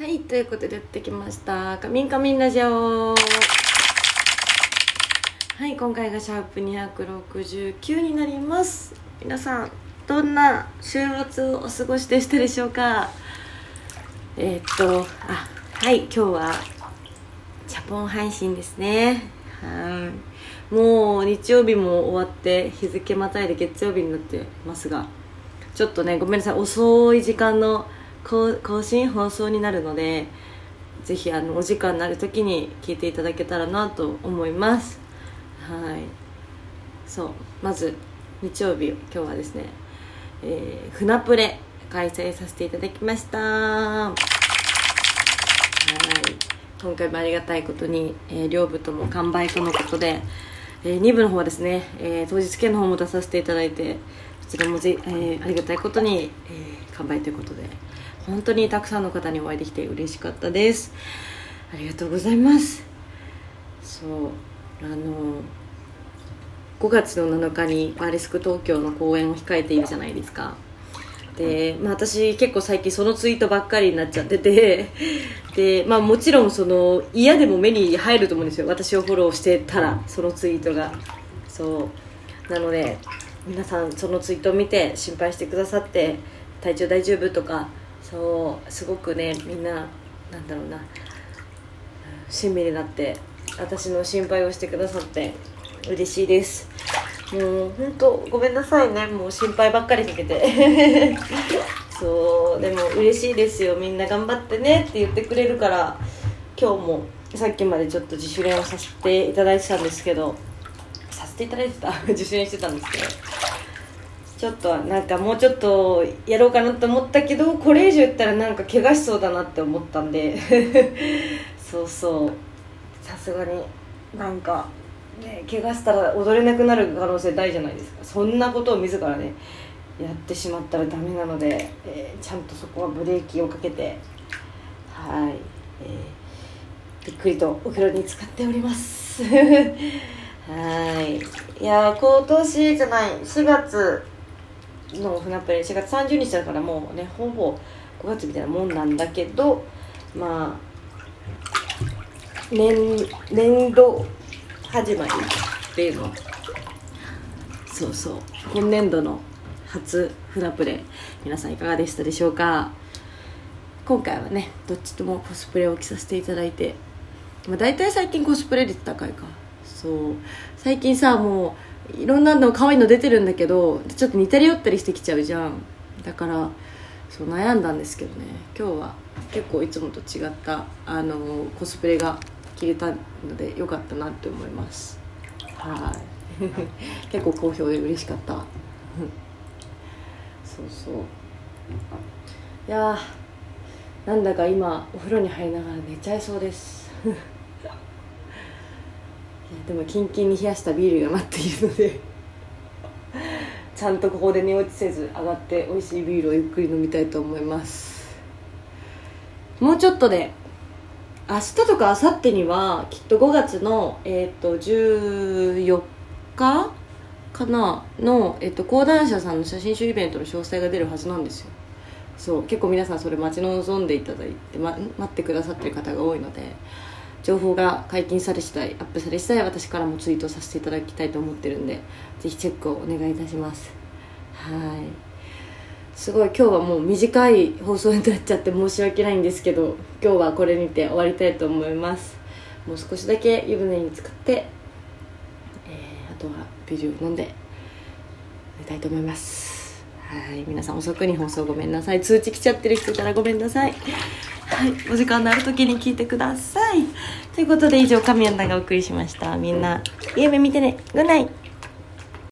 はいということでやってきました「カミンカミンラジオ」はい今回がシャープ269になります。皆さんどんな週末をお過ごしでしたでしょうか？えー、っとあはい今日はチャポン配信ですね。はい。もう日曜日も終わって日付またいで月曜日になってますがちょっとねごめんなさい。遅い時間の更新放送になるのでぜひあのお時間になる時に聞いていただけたらなと思います。はい。そう。まず日曜日今日はですね、えー、船プレ開催させていただきました。はい。今回もありがたいことに、えー、両部とも完売とのことで、えー、2部の方はですね、えー、当日券の方も出させていただいてこちらもぜ、えー、ありがたいことに、えー、完売ということで本当にたくさんの方にお会いできて嬉しかったです。ありがとうございます。そうあの5月の7日にバーレスク東京の公演を控えているじゃないですか。で、まあ、私結構最近そのツイートばっかりになっちゃっててで、まあ、もちろんその嫌でも目に入ると思うんですよ。私をフォローしてたらそのツイートが。そう。なので皆さんそのツイートを見て心配してくださって体調大丈夫とかそうすごくねみんななんだろうな親身になって私の心配をしてくださって嬉しいです。もう本当ごめんなさいね。もう心配ばっかりかけて。そうでも嬉しいですよ。みんな頑張ってねって言ってくれるから今日もさっきまでちょっと自主練をさせていただいてたんですけどさせていただいてた？自主練してたんですけど。ちょっとなんかもうちょっとやろうかなと思ったけどこれ以上言ったらなんか怪我しそうだなって思ったんで。そうそう。さすがになんかね怪我したら踊れなくなる可能性大じゃないですか。そんなことを自らねやってしまったらダメなので、えー、ちゃんとそこはブレーキをかけて。はい、えー、ゆっくりとお風呂に浸かっております。はい。いや今年じゃない。4月。の船プレ4月30日だからもうねほぼ5月みたいなもんなんだけどまあ年年度始まりっていうの。そうそう。今年度の初船プレ皆さんいかがでしたでしょうか？今回はねどっちともコスプレを着させていただいて、まあ、大体最近コスプレ率高いか。そう。最近さもういろんなの可愛いの出てるんだけどちょっと似たり寄ったりしてきちゃうじゃん。だからそう悩んだんですけどね。今日は結構いつもと違ったあのコスプレが着れたのでよかったなって思います。はい。結構好評で嬉しかった。そうそう。いやなんだか今お風呂に入りながら寝ちゃいそうです。でもキンキンに冷やしたビールが待っているので ちゃんとここで寝落ちせず上がって美味しいビールをゆっくり飲みたいと思います。もうちょっとで明日とか明後日にはきっと5月の、えーと、14日かなの、えーと、講談社さんの写真集イベントの詳細が出るはずなんですよ。そう結構皆さんそれ待ち望んでいただいて、ま、待ってくださってる方が多いので情報が解禁され次第アップされ次第私からもツイートさせていただきたいと思ってるんでぜひチェックをお願いいたします。はい。すごい今日はもう短い放送になっちゃって申し訳ないんですけど今日はこれにて終わりたいと思います。もう少しだけ湯船に浸かって、えー、あとはビールを飲んで寝たいと思います。はい。皆さん遅くに放送ごめんなさい。通知来ちゃってる人いたらごめんなさい。はいお時間のある時に聞いてください。ということで以上神谷がお送りしました。みんな夢見てね。グッナイ